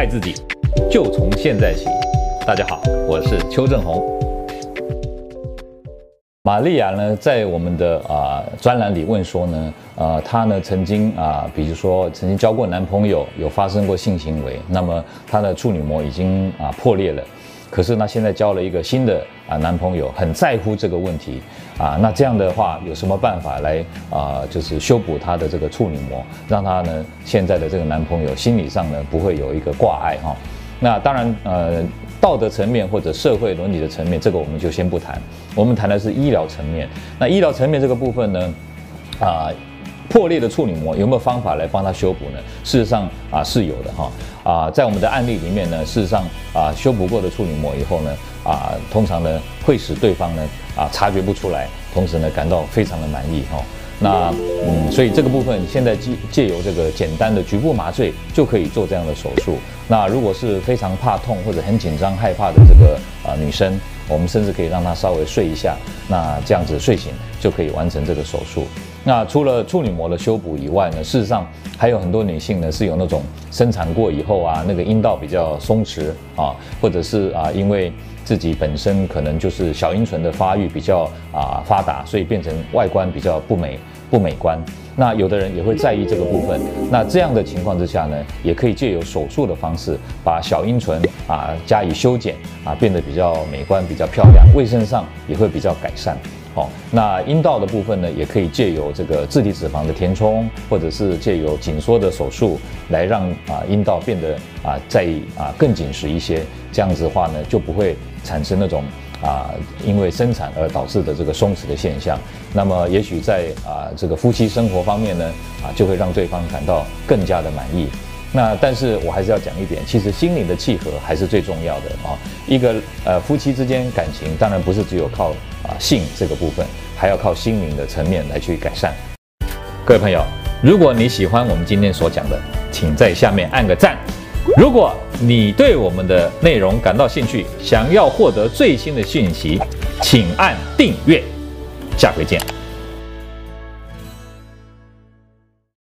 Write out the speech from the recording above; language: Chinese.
爱自己，就从现在起。大家好，我是邱正红。玛利亚呢，在我们的啊、专栏里问说呢，呃，她呢曾经啊、比如说曾经交过男朋友，有发生过性行为，那么她的处女膜已经啊、破裂了。可是呢，现在交了一个新的啊男朋友，很在乎这个问题啊。那这样的话，有什么办法来啊，就是修补她的这个处女膜，让她呢现在的这个男朋友心理上呢不会有一个挂碍哈。那当然呃，道德层面或者社会伦理的层面，这个我们就先不谈。我们谈的是医疗层面。那医疗层面这个部分呢，啊。破裂的处女膜有没有方法来帮他修补呢？事实上啊是有的哈啊，在我们的案例里面呢，事实上啊修补过的处女膜以后呢啊，通常呢会使对方呢啊察觉不出来，同时呢感到非常的满意哈。那嗯，所以这个部分现在借借由这个简单的局部麻醉就可以做这样的手术。那如果是非常怕痛或者很紧张害怕的这个啊女生，我们甚至可以让她稍微睡一下，那这样子睡醒就可以完成这个手术。那除了处女膜的修补以外呢，事实上还有很多女性呢是有那种生产过以后啊，那个阴道比较松弛啊，或者是啊因为自己本身可能就是小阴唇的发育比较啊发达，所以变成外观比较不美不美观。那有的人也会在意这个部分。那这样的情况之下呢，也可以借由手术的方式把小阴唇啊加以修剪啊，变得比较美观、比较漂亮，卫生上也会比较改善。好，那阴道的部分呢，也可以借由这个自体脂肪的填充，或者是借由紧缩的手术，来让啊阴道变得啊再啊更紧实一些。这样子的话呢，就不会产生那种啊因为生产而导致的这个松弛的现象。那么也许在啊这个夫妻生活方面呢，啊就会让对方感到更加的满意。那但是我还是要讲一点，其实心灵的契合还是最重要的啊。一个呃夫妻之间感情，当然不是只有靠。啊，性这个部分还要靠心灵的层面来去改善。各位朋友，如果你喜欢我们今天所讲的，请在下面按个赞。如果你对我们的内容感到兴趣，想要获得最新的讯息，请按订阅。下回见。